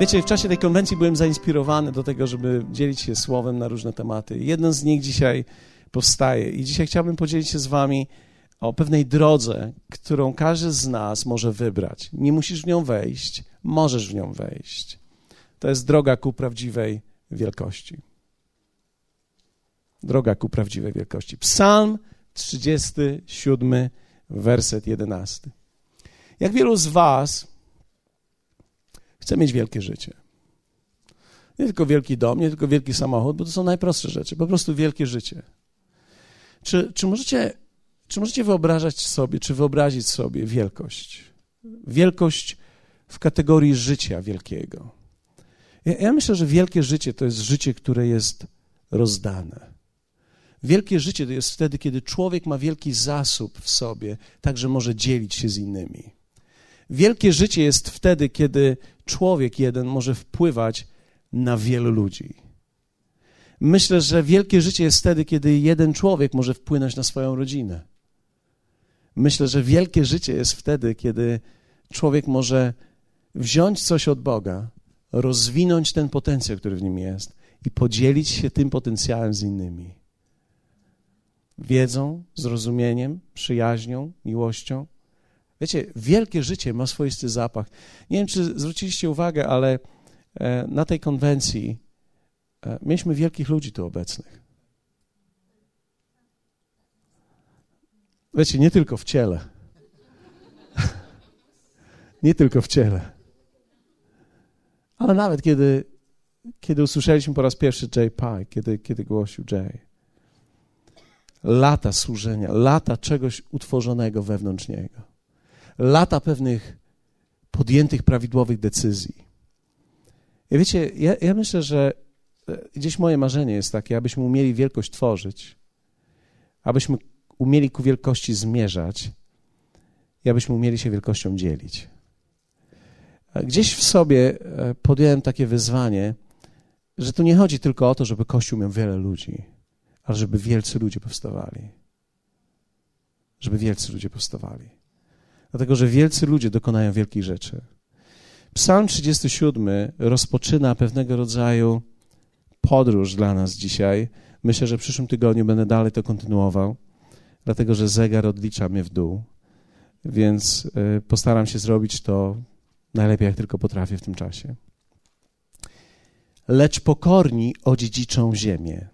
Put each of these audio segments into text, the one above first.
Wiecie, w czasie tej konwencji byłem zainspirowany do tego, żeby dzielić się słowem na różne tematy. Jeden z nich dzisiaj powstaje i dzisiaj chciałbym podzielić się z wami o pewnej drodze, którą każdy z nas może wybrać. Nie musisz w nią wejść, możesz w nią wejść. To jest droga ku prawdziwej wielkości. Droga ku prawdziwej wielkości. Psalm 37, werset 11. Jak wielu z Was chce mieć wielkie życie? Nie tylko wielki dom, nie tylko wielki samochód, bo to są najprostsze rzeczy, po prostu wielkie życie. Czy, czy, możecie, czy możecie wyobrażać sobie, czy wyobrazić sobie wielkość? Wielkość w kategorii życia wielkiego. Ja, ja myślę, że wielkie życie to jest życie, które jest rozdane. Wielkie życie to jest wtedy, kiedy człowiek ma wielki zasób w sobie, tak że może dzielić się z innymi. Wielkie życie jest wtedy, kiedy człowiek jeden może wpływać na wielu ludzi. Myślę, że wielkie życie jest wtedy, kiedy jeden człowiek może wpłynąć na swoją rodzinę. Myślę, że wielkie życie jest wtedy, kiedy człowiek może wziąć coś od Boga, rozwinąć ten potencjał, który w nim jest i podzielić się tym potencjałem z innymi. Wiedzą, zrozumieniem, przyjaźnią, miłością. Wiecie, wielkie życie ma swoisty zapach. Nie wiem, czy zwróciliście uwagę, ale e, na tej konwencji e, mieliśmy wielkich ludzi tu obecnych. Wiecie, nie tylko w ciele. nie tylko w ciele. Ale nawet kiedy, kiedy usłyszeliśmy po raz pierwszy Jay Pye, kiedy, kiedy głosił Jay, lata służenia, lata czegoś utworzonego wewnątrz niego, lata pewnych podjętych prawidłowych decyzji. I wiecie, ja, ja myślę, że e, gdzieś moje marzenie jest takie, abyśmy umieli wielkość tworzyć, abyśmy umieli ku wielkości zmierzać i abyśmy umieli się wielkością dzielić. Gdzieś w sobie e, podjąłem takie wyzwanie, że tu nie chodzi tylko o to, żeby Kościół miał wiele ludzi, ale żeby wielcy ludzie powstawali. Żeby wielcy ludzie powstawali. Dlatego, że wielcy ludzie dokonają wielkich rzeczy. Psalm 37 rozpoczyna pewnego rodzaju podróż dla nas dzisiaj. Myślę, że w przyszłym tygodniu będę dalej to kontynuował, dlatego że zegar odlicza mnie w dół, więc e, postaram się zrobić to najlepiej, jak tylko potrafię w tym czasie. Lecz pokorni odziedziczą ziemię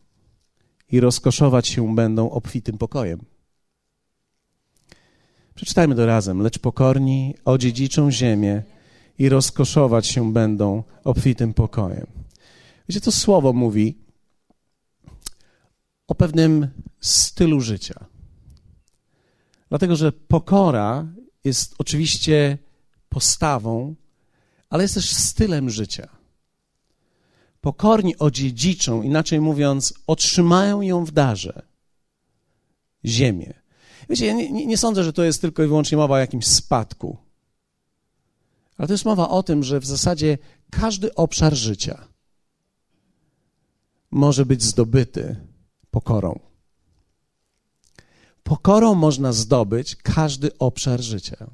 i rozkoszować się będą obfitym pokojem. Przeczytajmy to razem. Lecz pokorni odziedziczą ziemię i rozkoszować się będą obfitym pokojem. Wiecie, to słowo mówi o pewnym stylu życia. Dlatego, że pokora jest oczywiście postawą, ale jest też stylem życia. Pokorni odziedziczą, inaczej mówiąc, otrzymają ją w darze ziemię. Wiecie, ja nie, nie sądzę, że to jest tylko i wyłącznie mowa o jakimś spadku. Ale to jest mowa o tym, że w zasadzie każdy obszar życia może być zdobyty pokorą. Pokorą można zdobyć każdy obszar życia.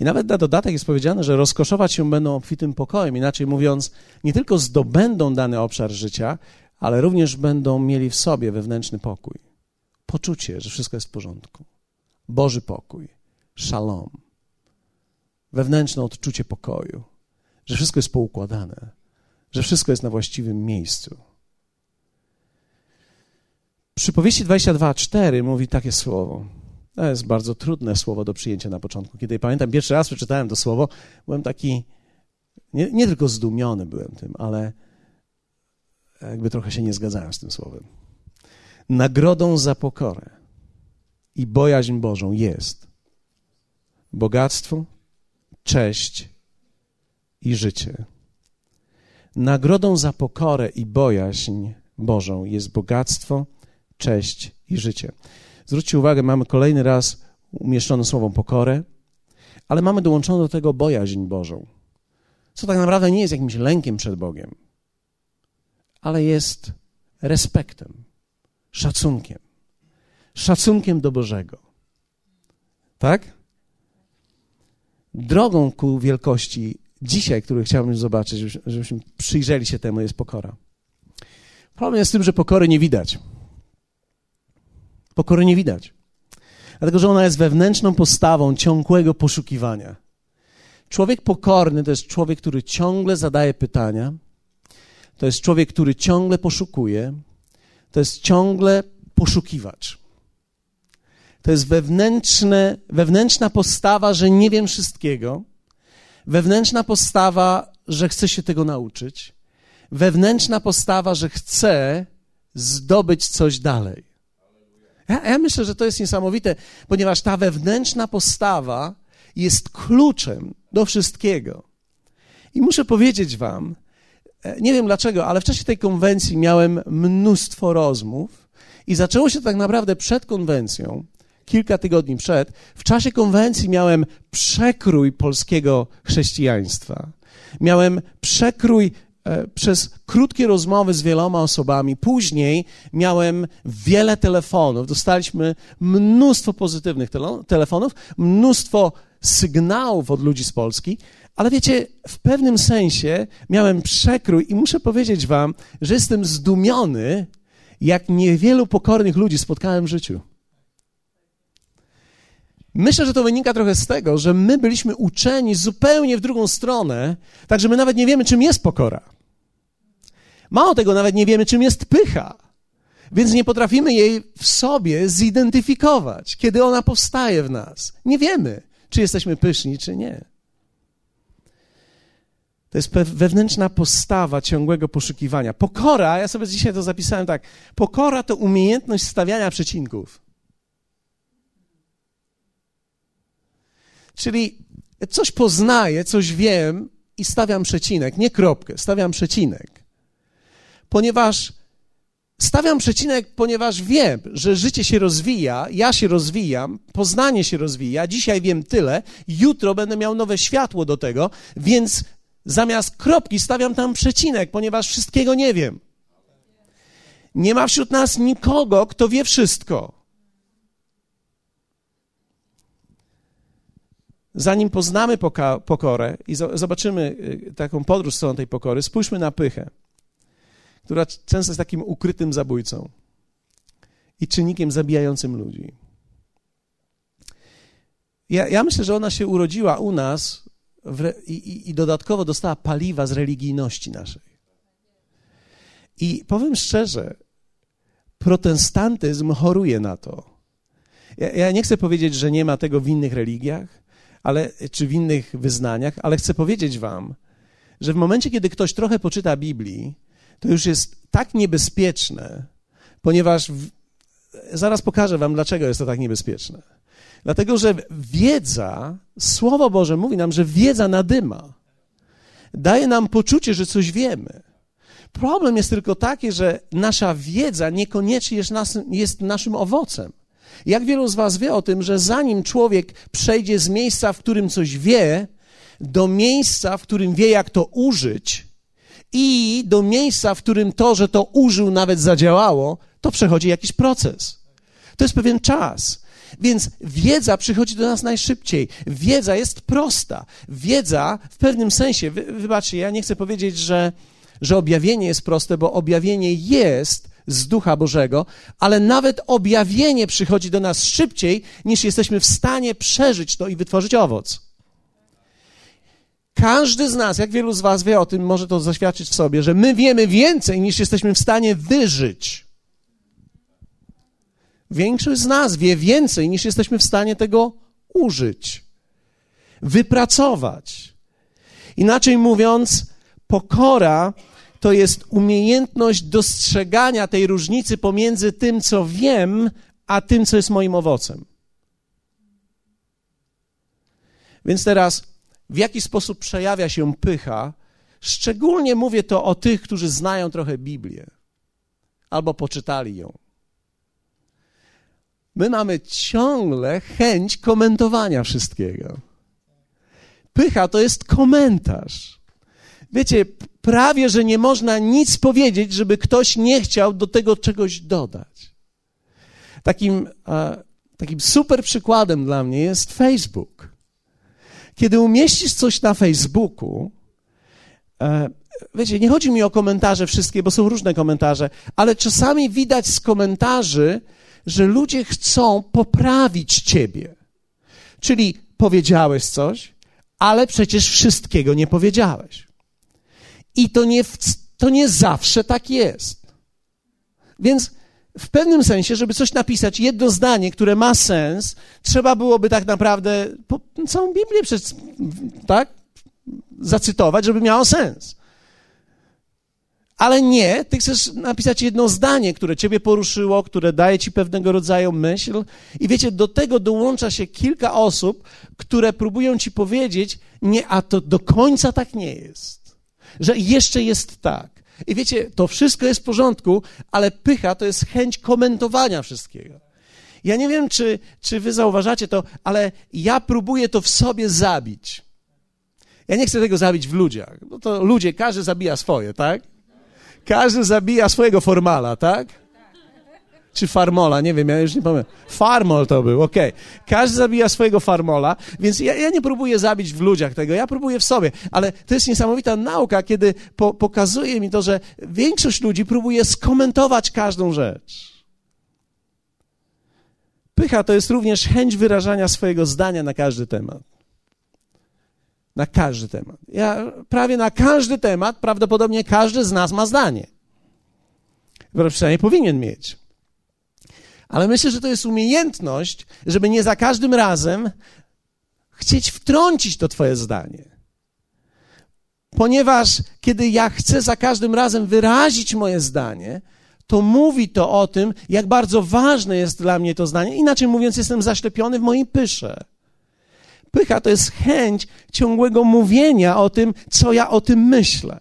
I nawet na dodatek jest powiedziane, że rozkoszować się będą obfitym pokojem. Inaczej mówiąc, nie tylko zdobędą dany obszar życia, ale również będą mieli w sobie wewnętrzny pokój. Poczucie, że wszystko jest w porządku. Boży pokój, szalom. Wewnętrzne odczucie pokoju, że wszystko jest poukładane, że wszystko jest na właściwym miejscu. Przypowieści 22:4 mówi takie słowo. To jest bardzo trudne słowo do przyjęcia na początku. Kiedy pamiętam, pierwszy raz przeczytałem to słowo, byłem taki, nie, nie tylko zdumiony byłem tym, ale jakby trochę się nie zgadzałem z tym słowem. Nagrodą za pokorę i bojaźń Bożą jest bogactwo, cześć i życie. Nagrodą za pokorę i bojaźń Bożą jest bogactwo, cześć i życie. Zwróćcie uwagę, mamy kolejny raz umieszczone słowo pokorę, ale mamy dołączoną do tego bojaźń Bożą. Co tak naprawdę nie jest jakimś lękiem przed Bogiem, ale jest respektem, szacunkiem. Szacunkiem do Bożego. Tak? Drogą ku wielkości dzisiaj, który chciałbym zobaczyć, żebyśmy przyjrzeli się temu, jest pokora. Problem jest z tym, że pokory nie widać. Pokory nie widać. Dlatego, że ona jest wewnętrzną postawą ciągłego poszukiwania. Człowiek pokorny to jest człowiek, który ciągle zadaje pytania, to jest człowiek, który ciągle poszukuje, to jest ciągle poszukiwacz. To jest wewnętrzne, wewnętrzna postawa, że nie wiem wszystkiego, wewnętrzna postawa, że chcę się tego nauczyć, wewnętrzna postawa, że chcę zdobyć coś dalej. Ja, ja myślę, że to jest niesamowite, ponieważ ta wewnętrzna postawa jest kluczem do wszystkiego. I muszę powiedzieć Wam, nie wiem dlaczego, ale w czasie tej konwencji miałem mnóstwo rozmów i zaczęło się tak naprawdę przed konwencją, kilka tygodni przed. W czasie konwencji miałem przekrój polskiego chrześcijaństwa. Miałem przekrój E, przez krótkie rozmowy z wieloma osobami. Później miałem wiele telefonów. Dostaliśmy mnóstwo pozytywnych tele telefonów, mnóstwo sygnałów od ludzi z Polski, ale wiecie, w pewnym sensie miałem przekrój i muszę powiedzieć Wam, że jestem zdumiony, jak niewielu pokornych ludzi spotkałem w życiu. Myślę, że to wynika trochę z tego, że my byliśmy uczeni zupełnie w drugą stronę, tak że my nawet nie wiemy, czym jest pokora. Mało tego, nawet nie wiemy, czym jest pycha, więc nie potrafimy jej w sobie zidentyfikować, kiedy ona powstaje w nas. Nie wiemy, czy jesteśmy pyszni, czy nie. To jest wewnętrzna postawa ciągłego poszukiwania. Pokora, ja sobie dzisiaj to zapisałem tak, pokora to umiejętność stawiania przecinków. Czyli coś poznaję, coś wiem i stawiam przecinek, nie kropkę, stawiam przecinek. Ponieważ stawiam przecinek, ponieważ wiem, że życie się rozwija, ja się rozwijam, poznanie się rozwija, dzisiaj wiem tyle, jutro będę miał nowe światło do tego, więc zamiast kropki stawiam tam przecinek, ponieważ wszystkiego nie wiem. Nie ma wśród nas nikogo, kto wie wszystko. Zanim poznamy pokorę i zobaczymy y, taką podróż stron tej pokory, spójrzmy na pychę, która często jest takim ukrytym zabójcą i czynnikiem zabijającym ludzi. Ja, ja myślę, że ona się urodziła u nas w, i, i dodatkowo dostała paliwa z religijności naszej. I powiem szczerze, protestantyzm choruje na to. Ja, ja, nie chcę powiedzieć, że nie ma tego w innych religiach, ale, czy w innych wyznaniach, ale chcę powiedzieć wam, że w momencie, kiedy ktoś trochę poczyta Biblii, to już jest tak niebezpieczne, ponieważ w... zaraz pokażę wam, dlaczego jest to tak niebezpieczne. Dlatego, że wiedza, Słowo Boże mówi nam, że wiedza nadyma. Daje nam poczucie, że coś wiemy. Problem jest tylko taki, że nasza wiedza niekoniecznie jest, nas, jest naszym owocem. Jak wielu z Was wie o tym, że zanim człowiek przejdzie z miejsca, w którym coś wie, do miejsca, w którym wie, jak to użyć, i do miejsca, w którym to, że to użył, nawet zadziałało, to przechodzi jakiś proces. To jest pewien czas. Więc wiedza przychodzi do nas najszybciej. Wiedza jest prosta. Wiedza w pewnym sensie, wy, wybaczcie, ja nie chcę powiedzieć, że, że objawienie jest proste, bo objawienie jest z Ducha Bożego, ale nawet objawienie przychodzi do nas szybciej, niż jesteśmy w stanie przeżyć to i wytworzyć owoc. Każdy z nas, jak wielu z Was wie o tym, może to zaświadczyć w sobie, że my wiemy więcej, niż jesteśmy w stanie wyżyć. Większość z nas wie więcej, niż jesteśmy w stanie tego użyć, wypracować. Inaczej mówiąc, pokora to jest umiejętność dostrzegania tej różnicy pomiędzy tym, co wiem, a tym, co jest moim owocem. Więc teraz w jaki sposób przejawia się pycha. Szczególnie mówię to o tych, którzy znają trochę Biblię albo poczytali ją. My mamy ciągle chęć komentowania wszystkiego. Pycha to jest komentarz. Wiecie, prawie że nie można nic powiedzieć, żeby ktoś nie chciał do tego czegoś dodać. Takim, takim super przykładem dla mnie jest Facebook. Kiedy umieścisz coś na Facebooku, E, wiecie, nie chodzi mi o komentarze wszystkie, bo są różne komentarze, ale czasami widać z komentarzy, że ludzie chcą poprawić ciebie. Czyli powiedziałeś coś, ale przecież wszystkiego nie powiedziałeś. I to nie, to nie zawsze tak jest. Więc w pewnym sensie, żeby coś napisać, jedno zdanie, które ma sens, trzeba byłoby tak naprawdę całą Biblię przez, tak, zacytować, żeby miało sens. Ale nie, ty chcesz napisać jedno zdanie, które ciebie poruszyło, które daje ci pewnego rodzaju myśl. I wiecie, do tego dołącza się kilka osób, które próbują ci powiedzieć, nie, a to do końca tak nie jest. Że jeszcze jest tak. I wiecie, to wszystko jest w porządku, ale pycha to jest chęć komentowania wszystkiego. Ja nie wiem, czy, czy wy zauważacie to, ale ja próbuję to w sobie zabić. Ja nie chcę tego zabić w ludziach. No to ludzie, każdy zabija swoje, tak? Każdy zabija swojego formala, tak? Czy farmola, nie wiem, ja już nie pamiętam. Farmol to był, okej. Okay. Każdy zabija swojego farmola, więc ja, ja, nie próbuję zabić w ludziach tego, ja próbuję w sobie. Ale to jest niesamowita nauka, kiedy po, pokazuje mi to, że większość ludzi próbuje skomentować każdą rzecz. Pycha to jest również chęć wyrażania swojego zdania na każdy temat. Na każdy temat. Ja prawie na każdy temat, prawdopodobnie każdy z nas ma zdanie. Przynajmniej powinien mieć. Ale myślę, że to jest umiejętność, żeby nie za każdym razem chcieć wtrącić to Twoje zdanie. Ponieważ kiedy ja chcę za każdym razem wyrazić moje zdanie, to mówi to o tym, jak bardzo ważne jest dla mnie to zdanie. Inaczej mówiąc, jestem zaślepiony w mojej pysze. Pycha to jest chęć ciągłego mówienia o tym, co ja o tym myślę.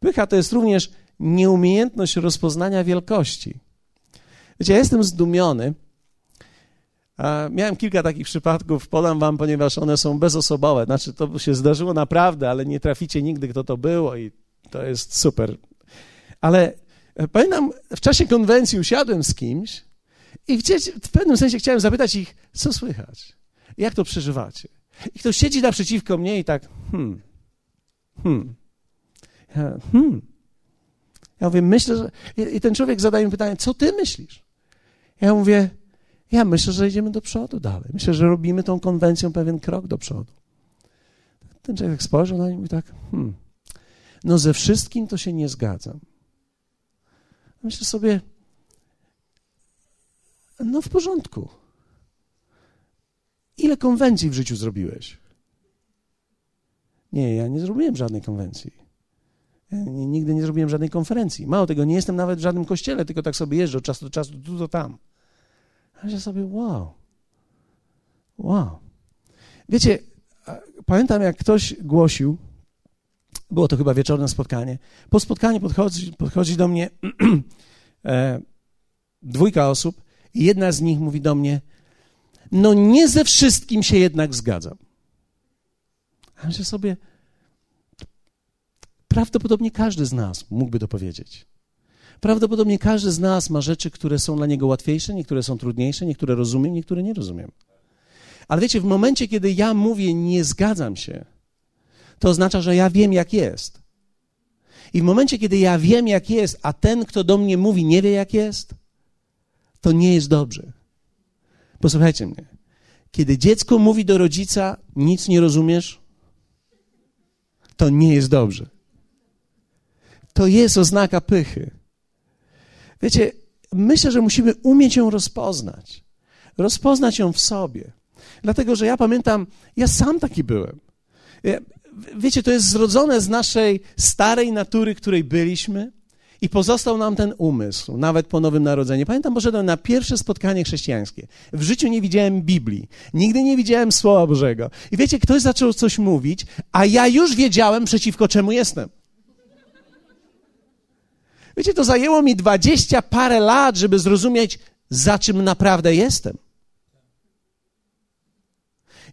Pycha to jest również nieumiejętność rozpoznania wielkości. Wiecie, ja jestem zdumiony. Miałem kilka takich przypadków, podam wam, ponieważ one są bezosobowe. Znaczy, to się zdarzyło naprawdę, ale nie traficie nigdy, kto to było i to jest super. Ale e, pamiętam, w czasie konwencji usiadłem z kimś i w pewnym sensie chciałem zapytać ich, co słychać? Jak to przeżywacie? I ktoś siedzi naprzeciwko mnie i tak, hmm, hmm, hmm. Ja mówię, myślę, że... I ten człowiek zadaje mi pytanie, co ty myślisz? Ja mówię, ja myślę, że idziemy do przodu dalej. Myślę, że robimy tą konwencją pewien krok do przodu. Ten człowiek spojrzał na mnie i tak, hmm, no ze wszystkim to się nie zgadzam. Myślę sobie, no w porządku. Ile konwencji w życiu zrobiłeś? Nie, ja nie zrobiłem żadnej konwencji. Ja nigdy nie zrobiłem żadnej konferencji. Mało tego, nie jestem nawet w żadnym kościele, tylko tak sobie jeżdżę od czasu do czasu, tu, to tam. A ja sobie, wow, wow. Wiecie, pamiętam jak ktoś głosił, było to chyba wieczorne spotkanie, po spotkaniu podchodzi, podchodzi do mnie e, dwójka osób i jedna z nich mówi do mnie, no nie ze wszystkim się jednak zgadzam. A ja sobie, prawdopodobnie każdy z nas mógłby to powiedzieć. Prawdopodobnie każdy z nas ma rzeczy, które są dla niego łatwiejsze, niektóre są trudniejsze, niektóre rozumiem, niektóre nie rozumiem. Ale wiecie, w momencie, kiedy ja mówię nie zgadzam się, to oznacza, że ja wiem, jak jest. I w momencie, kiedy ja wiem, jak jest, a ten, kto do mnie mówi, nie wie, jak jest, to nie jest dobrze. Posłuchajcie mnie. Kiedy dziecko mówi do rodzica, nic nie rozumiesz, to nie jest dobrze. To jest oznaka pychy. Wiecie, myślę, że musimy umieć ją rozpoznać. Rozpoznać ją w sobie. Dlatego, że ja pamiętam, ja sam taki byłem. Wiecie, to jest zrodzone z naszej starej natury, której byliśmy i pozostał nam ten umysł, nawet po Nowym Narodzeniu. Pamiętam, poszedłem na pierwsze spotkanie chrześcijańskie. W życiu nie widziałem Biblii. Nigdy nie widziałem Słowa Bożego. I wiecie, ktoś zaczął coś mówić, a ja już wiedziałem, przeciwko czemu jestem. Wiecie, to zajęło mi dwadzieścia parę lat, żeby zrozumieć, za czym naprawdę jestem.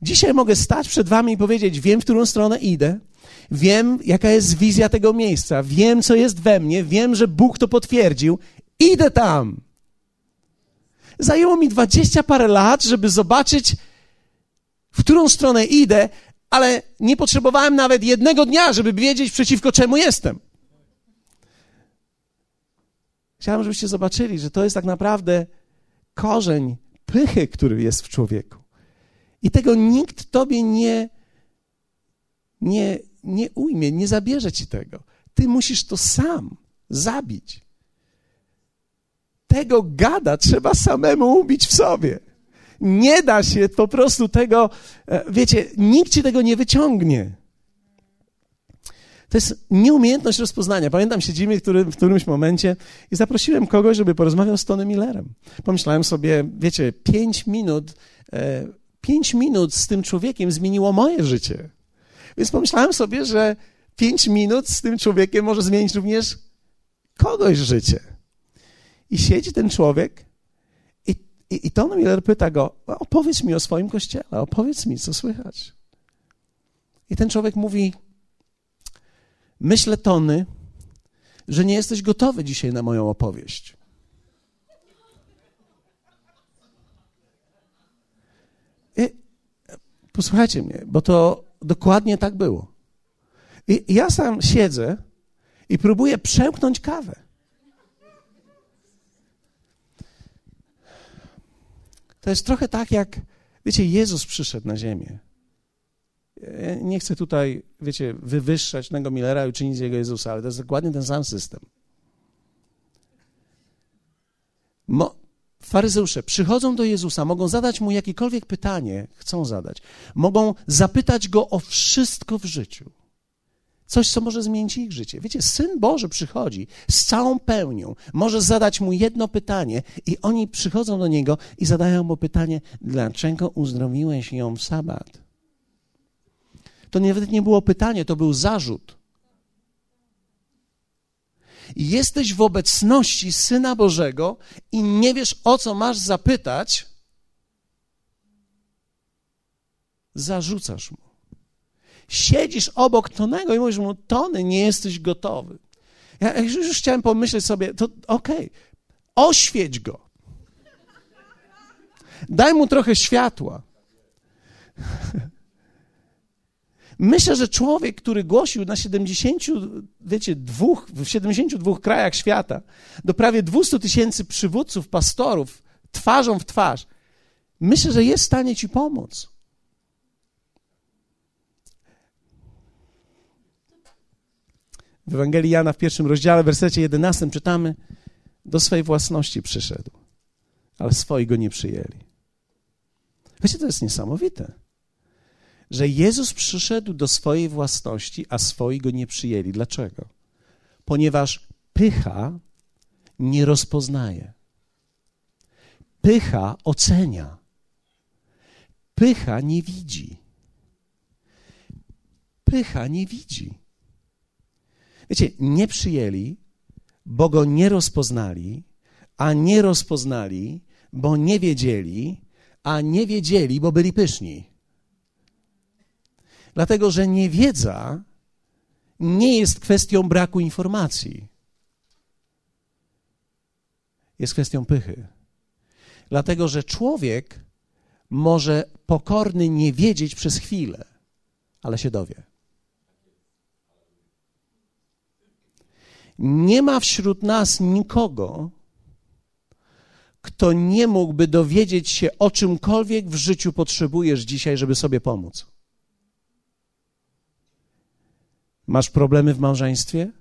Dzisiaj mogę stać przed wami i powiedzieć, wiem, w którą stronę idę, wiem, jaka jest wizja tego miejsca, wiem, co jest we mnie, wiem, że Bóg to potwierdził, idę tam. Zajęło mi dwadzieścia parę lat, żeby zobaczyć, w którą stronę idę, ale nie potrzebowałem nawet jednego dnia, żeby wiedzieć, przeciwko czemu jestem. Chciałem, żebyście zobaczyli, że to jest tak naprawdę korzeń pychy, który jest w człowieku. I tego nikt tobie nie, nie, nie ujmie, nie zabierze ci tego. Ty musisz to sam zabić. Tego gada trzeba samemu ubić w sobie. Nie da się po prostu tego, e, wiecie, nikt ci tego nie wyciągnie. To jest nieumiejętność rozpoznania. Pamiętam, siedzimy który, w którymś momencie i zaprosiłem kogoś, żeby porozmawiał z Tony Millerem. Pomyślałem sobie, wiecie, pięć minut, e, pięć minut z tym człowiekiem zmieniło moje życie. Więc pomyślałem sobie, że pięć minut z tym człowiekiem może zmienić również kogoś życie. I siedzi ten człowiek i, i, i Tony Miller pyta go, opowiedz mi o swoim kościele, opowiedz mi, co słychać. I ten człowiek mówi, myślę, Tony, że nie jesteś gotowy dzisiaj na moją opowieść. I, posłuchajcie mnie, bo to dokładnie tak było. I ja sam siedzę i próbuję przełknąć kawę. To jest trochę tak, jak, wiecie, Jezus przyszedł na ziemię. Ja nie chcę tutaj, wiecie, wywyższać Nego Millera i uczynić jego Jezusa, ale to jest dokładnie ten sam system. Mo, faryzeusze przychodzą do Jezusa, mogą zadać mu jakiekolwiek pytanie, chcą zadać. Mogą zapytać go o wszystko w życiu. Coś, co może zmienić ich życie. Wiecie, Syn Boży przychodzi z całą pełnią, może zadać mu jedno pytanie i oni przychodzą do niego i zadają mu pytanie, dlaczego uzdrowiłeś ją w sabat? To nawet nie było pytanie, to był zarzut. Jesteś w obecności Syna Bożego i nie wiesz, o co masz zapytać, zarzucasz mu siedzisz obok Tonego i mówisz mu, Tony, nie jesteś gotowy. Ja już chciałem pomyśleć sobie, to okej, okay, oświeć go. Daj mu trochę światła. Myślę, że człowiek, który głosił na 70, wiecie, dwóch, w 72 krajach świata do prawie 200 tysięcy przywódców, pastorów, twarzą w twarz, myślę, że jest w stanie ci pomóc. W Ewangelii Jana w pierwszym rozdziale, w wersecie 11 czytamy: Do swojej własności przyszedł, ale swoi go nie przyjęli. Wiecie, to jest niesamowite, że Jezus przyszedł do swojej własności, a swoi go nie przyjęli. Dlaczego? Ponieważ pycha nie rozpoznaje. Pycha ocenia. Pycha nie widzi. Pycha nie widzi. Wiecie, nie przyjęli, bo go nie rozpoznali, a nie rozpoznali, bo nie wiedzieli, a nie wiedzieli, bo byli pyszni. Dlatego, że niewiedza nie jest kwestią braku informacji. Jest kwestią pychy. Dlatego, że człowiek może pokorny nie wiedzieć przez chwilę, ale się dowie. Nie ma wśród nas nikogo, kto nie mógłby dowiedzieć się o czymkolwiek w życiu potrzebujesz dzisiaj, żeby sobie pomóc. Masz problemy w małżeństwie?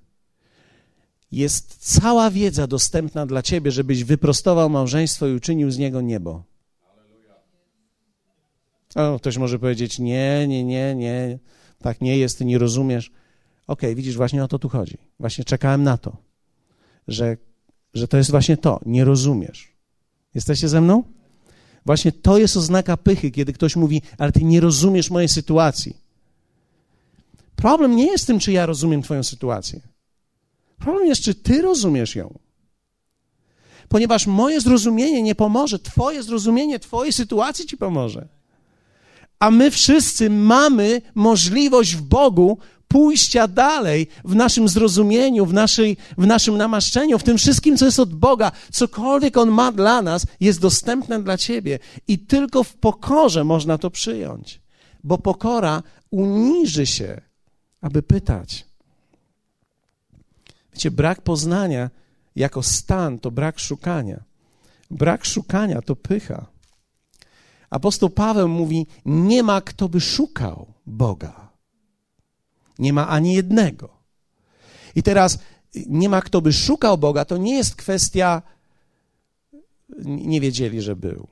Jest cała wiedza dostępna dla ciebie, żebyś wyprostował małżeństwo i uczynił z niego niebo. O, ktoś może powiedzieć: Nie, nie, nie, nie, tak nie jest, ty nie rozumiesz. Okay, widzisz, właśnie o to tu chodzi. Właśnie czekałem na to, że, że to jest właśnie to. Nie rozumiesz. Jesteście ze mną? Właśnie to jest oznaka pychy, kiedy ktoś mówi, ale ty nie rozumiesz mojej sytuacji. Problem nie jest tym, czy ja rozumiem Twoją sytuację. Problem jest, czy Ty rozumiesz ją. Ponieważ moje zrozumienie nie pomoże, Twoje zrozumienie Twojej sytuacji Ci pomoże. A my wszyscy mamy możliwość w Bogu pójścia dalej w naszym zrozumieniu, w, naszej, w naszym namaszczeniu, w tym wszystkim, co jest od Boga. Cokolwiek On ma dla nas, jest dostępne dla Ciebie i tylko w pokorze można to przyjąć, bo pokora uniży się, aby pytać. Wiecie, brak poznania jako stan to brak szukania. Brak szukania to pycha. Apostoł Paweł mówi: Nie ma kto by szukał Boga. Nie ma ani jednego. I teraz nie ma kto by szukał Boga, to nie jest kwestia, nie wiedzieli, że był.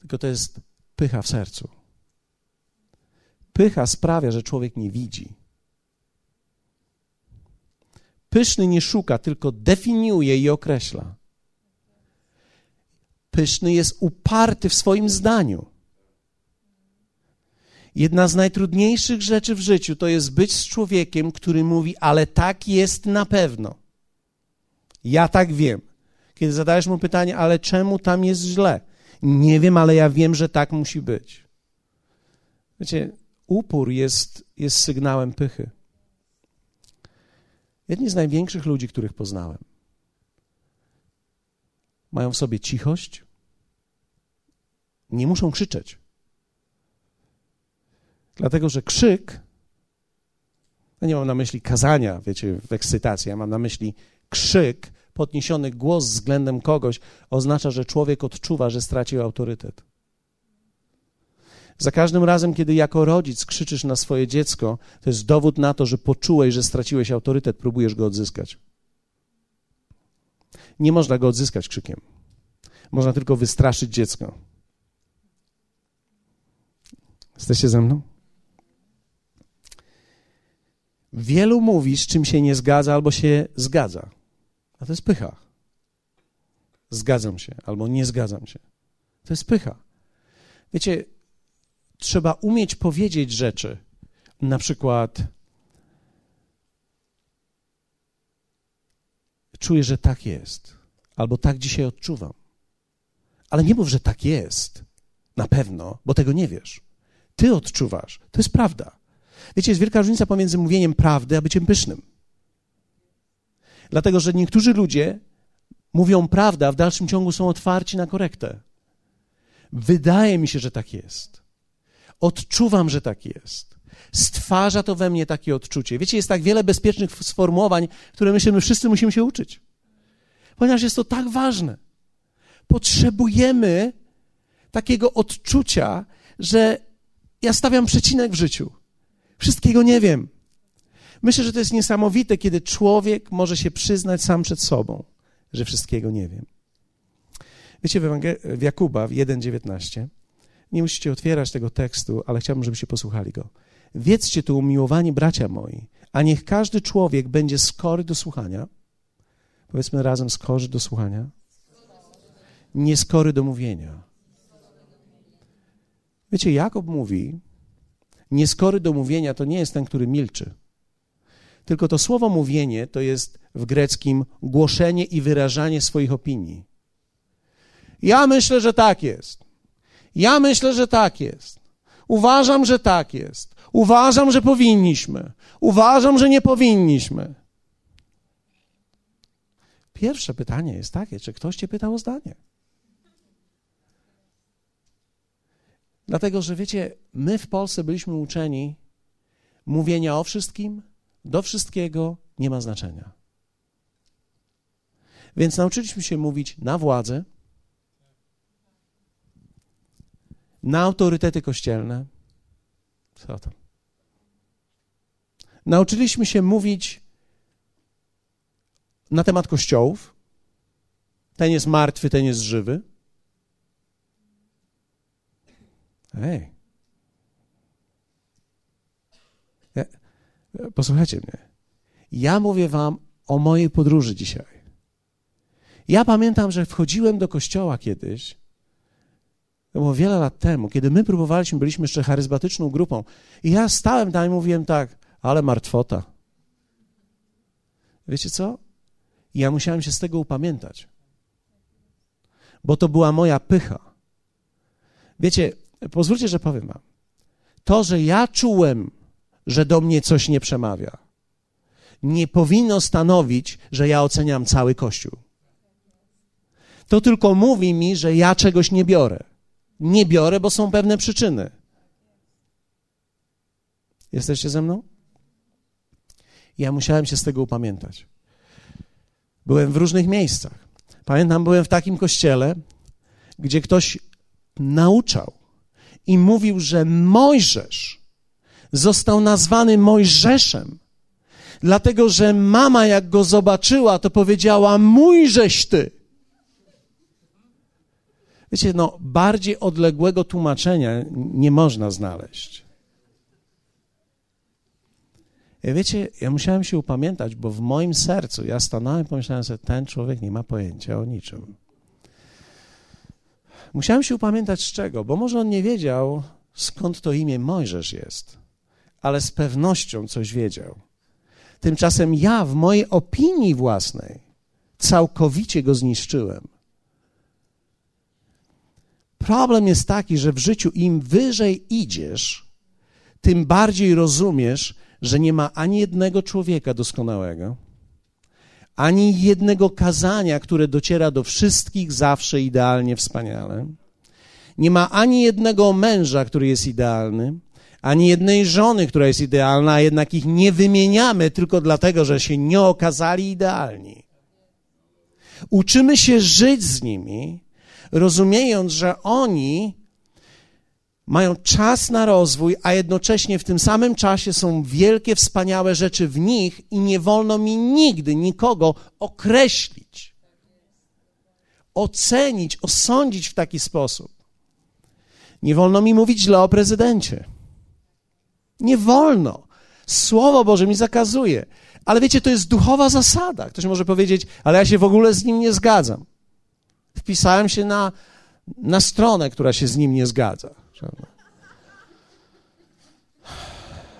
Tylko to jest pycha w sercu. Pycha sprawia, że człowiek nie widzi. Pyszny nie szuka, tylko definiuje i określa. Pyszny jest uparty w swoim zdaniu. Jedna z najtrudniejszych rzeczy w życiu to jest być z człowiekiem, który mówi, ale tak jest na pewno. Ja tak wiem. Kiedy zadajesz mu pytanie, ale czemu tam jest źle? Nie wiem, ale ja wiem, że tak musi być. Wiecie, upór jest, jest sygnałem pychy. Jedni z największych ludzi, których poznałem, mają w sobie cichość, nie muszą krzyczeć. Dlatego, że krzyk, ja nie mam na myśli kazania, wiecie, w ekscytacji, ja mam na myśli krzyk, podniesiony głos względem kogoś oznacza, że człowiek odczuwa, że stracił autorytet. Za każdym razem, kiedy jako rodzic krzyczysz na swoje dziecko, to jest dowód na to, że poczułeś, że straciłeś autorytet, próbujesz go odzyskać. Nie można go odzyskać krzykiem. Można tylko wystraszyć dziecko. Jesteście ze mną? Wielu mówi, z czym się nie zgadza albo się zgadza. A to jest pycha. Zgadzam się albo nie zgadzam się. To jest pycha. Wiecie, trzeba umieć powiedzieć rzeczy. Na przykład, czuję, że tak jest, albo tak dzisiaj odczuwam. Ale nie mów, że tak jest. Na pewno, bo tego nie wiesz. Ty odczuwasz. To jest prawda. Wiecie, jest wielka różnica pomiędzy mówieniem prawdy, a byciem pysznym. Dlatego, że niektórzy ludzie mówią prawdę, a w dalszym ciągu są otwarci na korektę. Wydaje mi się, że tak jest. Odczuwam, że tak jest. Stwarza to we mnie takie odczucie. Wiecie, jest tak wiele bezpiecznych sformułowań, które myślę, my wszyscy musimy się uczyć. Ponieważ jest to tak ważne. Potrzebujemy takiego odczucia, że ja stawiam przecinek w życiu. Wszystkiego nie wiem. Myślę, że to jest niesamowite, kiedy człowiek może się przyznać sam przed sobą, że wszystkiego nie wiem. Wiecie, w, Ewangel- w Jakuba w 1,19 nie musicie otwierać tego tekstu, ale chciałbym, żebyście posłuchali go. Wiedzcie tu, umiłowani bracia moi, a niech każdy człowiek będzie skory do słuchania. Powiedzmy razem, skory do słuchania. Nieskory do mówienia. Wiecie, Jakub mówi, nieskory do mówienia to nie jest ten, który milczy. Tylko to słowo mówienie to jest w greckim głoszenie i wyrażanie swoich opinii. Ja myślę, że tak jest. Ja myślę, że tak jest. Uważam, że tak jest. Uważam, że powinniśmy. Uważam, że nie powinniśmy. Pierwsze pytanie jest takie, czy ktoś cię pytał o zdanie? Dlatego, że wiecie, my w Polsce byliśmy uczeni mówienia o wszystkim, do wszystkiego nie ma znaczenia. Więc nauczyliśmy się mówić na władzę, na autorytety kościelne. Co tam? Nauczyliśmy się mówić na temat kościołów. Ten jest martwy, ten jest żywy. Ej. Posłuchajcie mnie. Ja mówię wam o mojej podróży dzisiaj. Ja pamiętam, że wchodziłem do kościoła kiedyś, to było wiele lat temu, kiedy my próbowaliśmy, byliśmy jeszcze charyzmatyczną grupą, i ja stałem tam i mówiłem tak, ale martwota. Wiecie co? ja musiałem się z tego upamiętać, bo to była moja pycha. Wiecie, pozwólcie, że powiem wam. To, że ja czułem, że do mnie coś nie przemawia, nie powinno stanowić, że ja oceniam cały Kościół. To tylko mówi mi, że ja czegoś nie biorę. Nie biorę, bo są pewne przyczyny. Jesteście ze mną? Ja musiałem się z tego upamiętać. Byłem w różnych miejscach. Pamiętam, byłem w takim kościele, gdzie ktoś nauczał i mówił, że Mojżesz został nazwany Mojżeszem, dlatego że mama, jak go zobaczyła, to powiedziała: Mójżeś ty. Wiecie, no, bardziej odległego tłumaczenia nie można znaleźć. Wiecie, ja musiałem się upamiętać, bo w moim sercu ja stanąłem i pomyślałem że ten człowiek nie ma pojęcia o niczym. Musiałem się upamiętać z czego, bo może on nie wiedział, skąd to imię Mojżesz jest, ale z pewnością coś wiedział. Tymczasem ja w mojej opinii własnej całkowicie go zniszczyłem. Problem jest taki, że w życiu im wyżej idziesz, tym bardziej rozumiesz, że nie ma ani jednego człowieka doskonałego, ani jednego kazania, które dociera do wszystkich zawsze idealnie, wspaniale. Nie ma ani jednego męża, który jest idealny, ani jednej żony, która jest idealna, a jednak ich nie wymieniamy tylko dlatego, że się nie okazali idealni. Uczymy się żyć z nimi, rozumiejąc, że oni mają czas na rozwój, a jednocześnie w tym samym czasie są wielkie, wspaniałe rzeczy w nich i nie wolno mi nigdy nikogo określić, ocenić, osądzić w taki sposób. Nie wolno mi mówić źle o prezydencie. Nie wolno. Słowo Boże mi zakazuje. Ale wiecie, to jest duchowa zasada. Ktoś może powiedzieć, ale ja się w ogóle z nim nie zgadzam. Wpisałem się na, na stronę, która się z nim nie zgadza.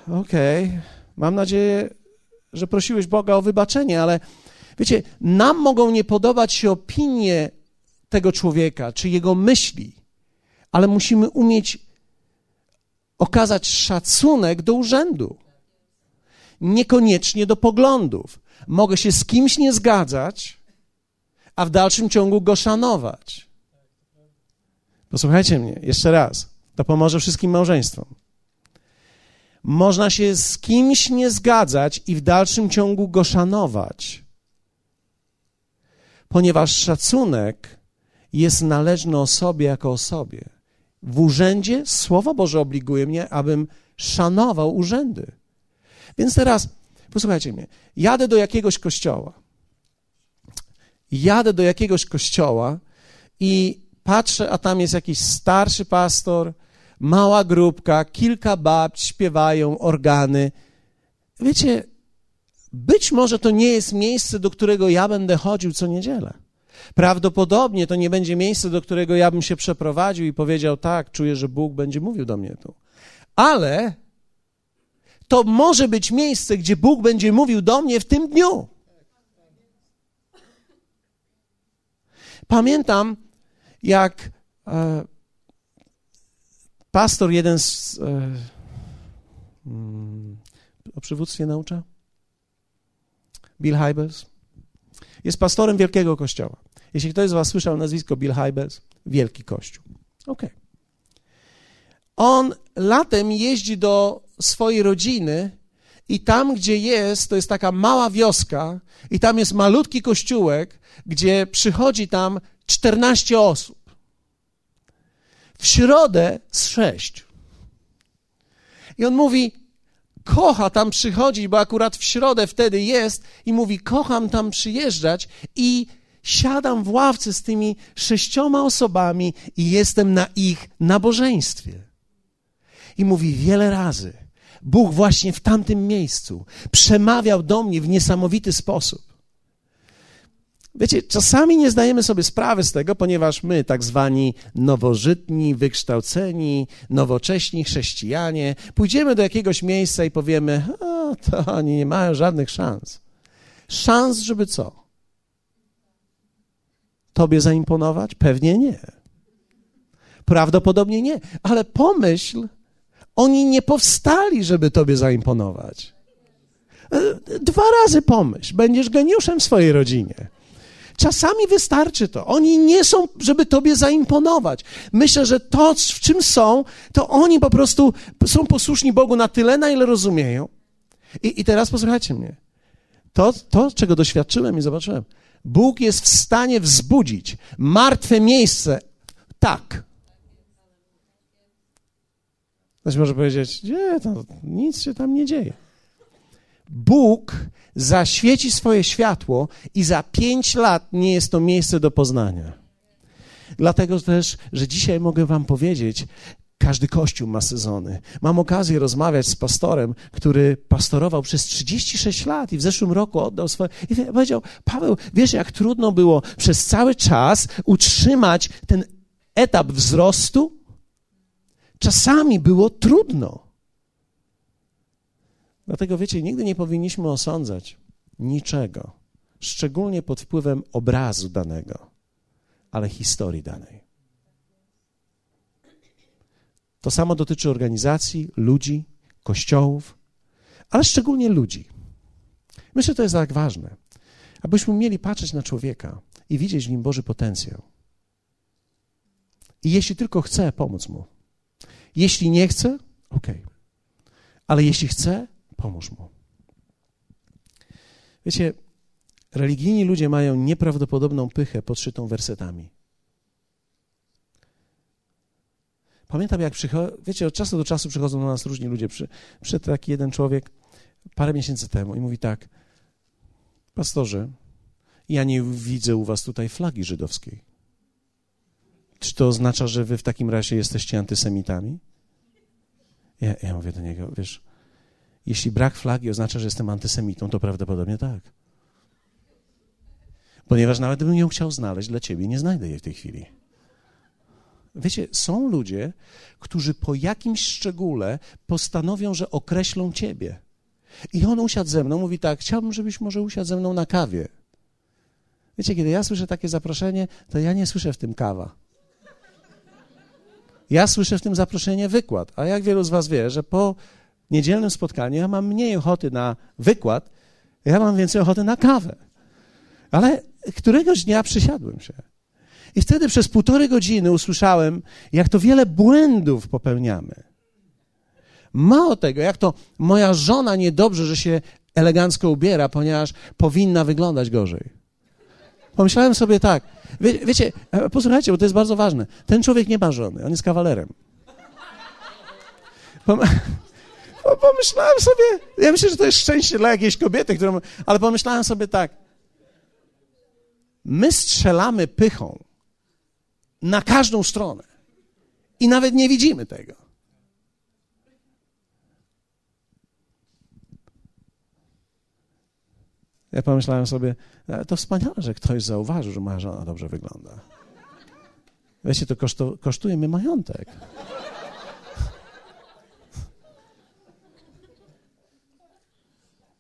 Okej, okay. mam nadzieję, że prosiłeś Boga o wybaczenie, ale wiecie, nam mogą nie podobać się opinie tego człowieka, czy jego myśli, ale musimy umieć okazać szacunek do urzędu, niekoniecznie do poglądów. Mogę się z kimś nie zgadzać, a w dalszym ciągu go szanować. Posłuchajcie mnie, jeszcze raz. To pomoże wszystkim małżeństwom. Można się z kimś nie zgadzać i w dalszym ciągu go szanować, ponieważ szacunek jest należny osobie jako osobie. W urzędzie Słowo Boże obliguje mnie, abym szanował urzędy. Więc teraz, posłuchajcie mnie, jadę do jakiegoś kościoła. Jadę do jakiegoś kościoła i patrzę, a tam jest jakiś starszy pastor, mała grupka, kilka babci śpiewają organy. Wiecie, być może to nie jest miejsce, do którego ja będę chodził co niedzielę. Prawdopodobnie to nie będzie miejsce, do którego ja bym się przeprowadził i powiedział: Tak, czuję, że Bóg będzie mówił do mnie tu. Ale to może być miejsce, gdzie Bóg będzie mówił do mnie w tym dniu. Pamiętam, jak e, pastor jeden z, e, mm, o przywództwie naucza, Bill Hybels, jest pastorem wielkiego kościoła. Jeśli ktoś z was słyszał nazwisko Bill Hybels, wielki kościół. Ok. On latem jeździ do swojej rodziny i tam, gdzie jest, to jest taka mała wioska i tam jest malutki kościółek, gdzie przychodzi tam 14 osób. W środę z sześć. I on mówi, kocha tam przychodzić, bo akurat w środę wtedy jest i mówi, kocham tam przyjeżdżać i siadam w ławce z tymi sześcioma osobami i jestem na ich nabożeństwie. I mówi wiele razy, Bóg właśnie w tamtym miejscu przemawiał do mnie w niesamowity sposób. Wiecie, czasami nie zdajemy sobie sprawy z tego, ponieważ my, tak zwani nowożytni, wykształceni, nowocześni chrześcijanie, pójdziemy do jakiegoś miejsca i powiemy: O, to oni nie mają żadnych szans. Szans, żeby co? Tobie zaimponować? Pewnie nie. Prawdopodobnie nie, ale pomyśl, oni nie powstali, żeby Tobie zaimponować. E, dwa razy pomyśl, będziesz geniuszem w swojej rodzinie. czasami wystarczy to. Oni nie są, żeby tobie zaimponować. Myślę, że to, w czym są, to oni po prostu są posłuszni Bogu na tyle, na ile rozumieją. I, i teraz posłuchajcie mnie. To, to, czego doświadczyłem i zobaczyłem. Bóg jest w stanie wzbudzić martwe miejsce. Tak. Ktoś może powiedzieć, nie, to nic się tam nie dzieje. Bóg zaświeci swoje światło i za pięć lat nie jest to miejsce do poznania. Dlatego też, że dzisiaj mogę Wam powiedzieć, każdy kościół ma sezony. Mam okazję rozmawiać z pastorem, który pastorował przez 36 lat i w zeszłym roku oddał swoje. I powiedział: Paweł, wiesz, jak trudno było przez cały czas utrzymać ten etap wzrostu? Czasami było trudno. Dlatego wiecie, nigdy nie powinniśmy osądzać niczego, szczególnie pod wpływem obrazu danego, ale historii danej. To samo dotyczy organizacji, ludzi, kościołów, ale szczególnie ludzi. Myślę, że to jest tak ważne, abyśmy umieli patrzeć na człowieka i widzieć w nim Boży potencjał. I jeśli tylko chce, pomóc mu. Jeśli nie chce, ok. Ale jeśli chce, pomóż mu. Wiecie, religijni ludzie mają nieprawdopodobną pychę podszytą wersetami. Pamiętam, jak przychodzą, wiecie, od czasu do czasu przychodzą do nas różni ludzie. Przy, przyszedł taki jeden człowiek parę miesięcy temu i mówi tak, pastorze, ja nie widzę u was tutaj flagi żydowskiej. Czy to oznacza, że wy w takim razie jesteście antysemitami? Ja, ja mówię do niego, wiesz, jeśli brak flagi oznacza, że jestem antysemitą, to prawdopodobnie tak. Ponieważ nawet gdybym ją chciał znaleźć dla ciebie, nie znajdę jej w tej chwili. Wiecie, są ludzie, którzy po jakimś szczególe postanowią, że określą ciebie. I on usiadł ze mną, mówi tak, chciałbym, żebyś może usiadł ze mną na kawie. Wiecie, kiedy ja słyszę takie zaproszenie, to ja nie słyszę w tym kawa. Ja słyszę w tym zaproszenie wykład. A jak wielu z was wie, że po niedzielnym spotkaniu ja mam mniej ochoty na wykład, ja mam więcej ochoty na kawę. Ale któregoś dnia przysiadłem się. I wtedy przez półtorej godziny usłyszałem, jak to wiele błędów popełniamy. Mało tego, jak to moja żona niedobrze, że się elegancko ubiera, ponieważ powinna wyglądać gorzej. Pomyślałem sobie tak, wie, wiecie, e, posłuchajcie, bo to jest bardzo ważne. Ten człowiek nie ma żony, on jest kawalerem. pomyślałem sobie, ja myślę, że to jest szczęście dla jakiejś kobiety, którą, ale pomyślałem sobie tak. My strzelamy pychą na każdą stronę i nawet nie widzimy tego. Ja pomyślałem sobie, e, to wspaniale, że ktoś zauważył, że moja żona dobrze wygląda. Wiecie, to kosztuje mi majątek.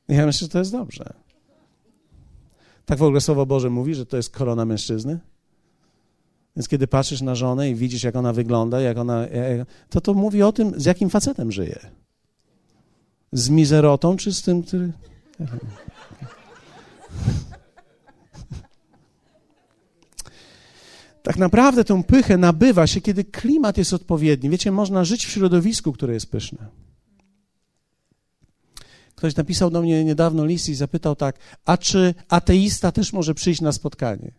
I ja myślę, że to jest dobrze. Tak w ogóle Słowo Boże mówi, że to jest korona mężczyzny. Więc kiedy patrzysz na żonę i widzisz, jak ona wygląda, jak ona, to to mówi o tym, z jakim facetem żyje. Z mizerotą, czy z tym, który... Tak naprawdę tę pychę nabywa się, kiedy klimat jest odpowiedni. Wiecie, można żyć w środowisku, które jest pyszne. Ktoś napisał do mnie niedawno list i zapytał tak, a czy ateista też może przyjść na spotkanie?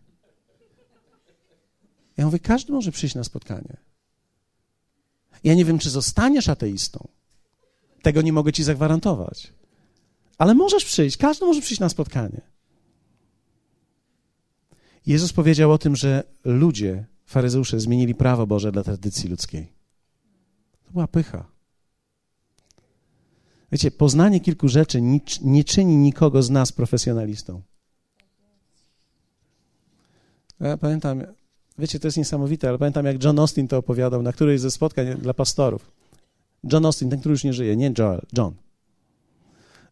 Ja mówię, każdy może przyjść na spotkanie. Ja nie wiem, czy zostaniesz ateistą. Tego nie mogę ci zagwarantować. Ale możesz przyjść, każdy może przyjść na spotkanie. Jezus powiedział o tym, że ludzie, faryzeusze, zmienili prawo Boże dla tradycji ludzkiej. To była pycha. Wiecie, poznanie kilku rzeczy nie, czyni nikogo z nas profesjonalistą. Ja pamiętam, wiecie, to jest niesamowite, ale pamiętam, jak John Austin to opowiadał na którejś ze spotkań dla pastorów. John Austin, ten, który już nie żyje, nie Joel, John.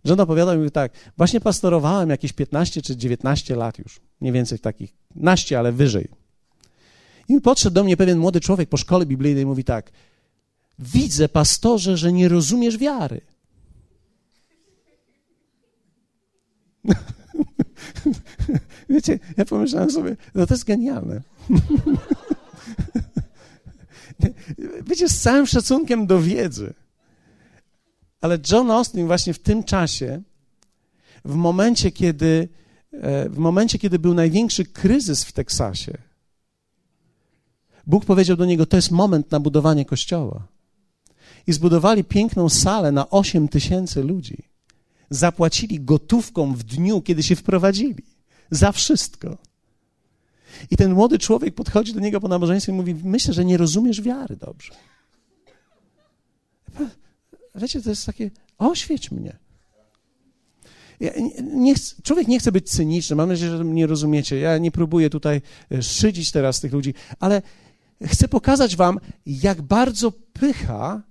John opowiadał mi tak, właśnie pastorowałem jakieś 15 czy 19 lat już, mniej więcej takich, naście, ale wyżej. I podszedł do mnie pewien młody człowiek po szkole biblijnej i mówi tak, widzę, pastorze, że nie rozumiesz wiary. Wiecie, ja pomyślałem sobie, no to jest genialne. Wiecie, z całym szacunkiem do wiedzy. Ale John Austin właśnie w tym czasie, w momencie, kiedy, e, w momencie, kiedy był największy kryzys w Teksasie, Bóg powiedział do niego: To jest moment na budowanie kościoła. I zbudowali piękną salę na 8 tysięcy ludzi. Zapłacili gotówką w dniu, kiedy się wprowadzili. Za wszystko. I ten młody człowiek podchodzi do niego po nabożeństwie i mówi: Myślę, że nie rozumiesz wiary dobrze. Wiecie, to jest takie: oświeć mnie. Ja nie człowiek nie chce być cyniczny, mam nadzieję, że mnie rozumiecie. Ja nie próbuję tutaj e, szydzić teraz tych ludzi, ale chcę pokazać Wam, jak bardzo pycha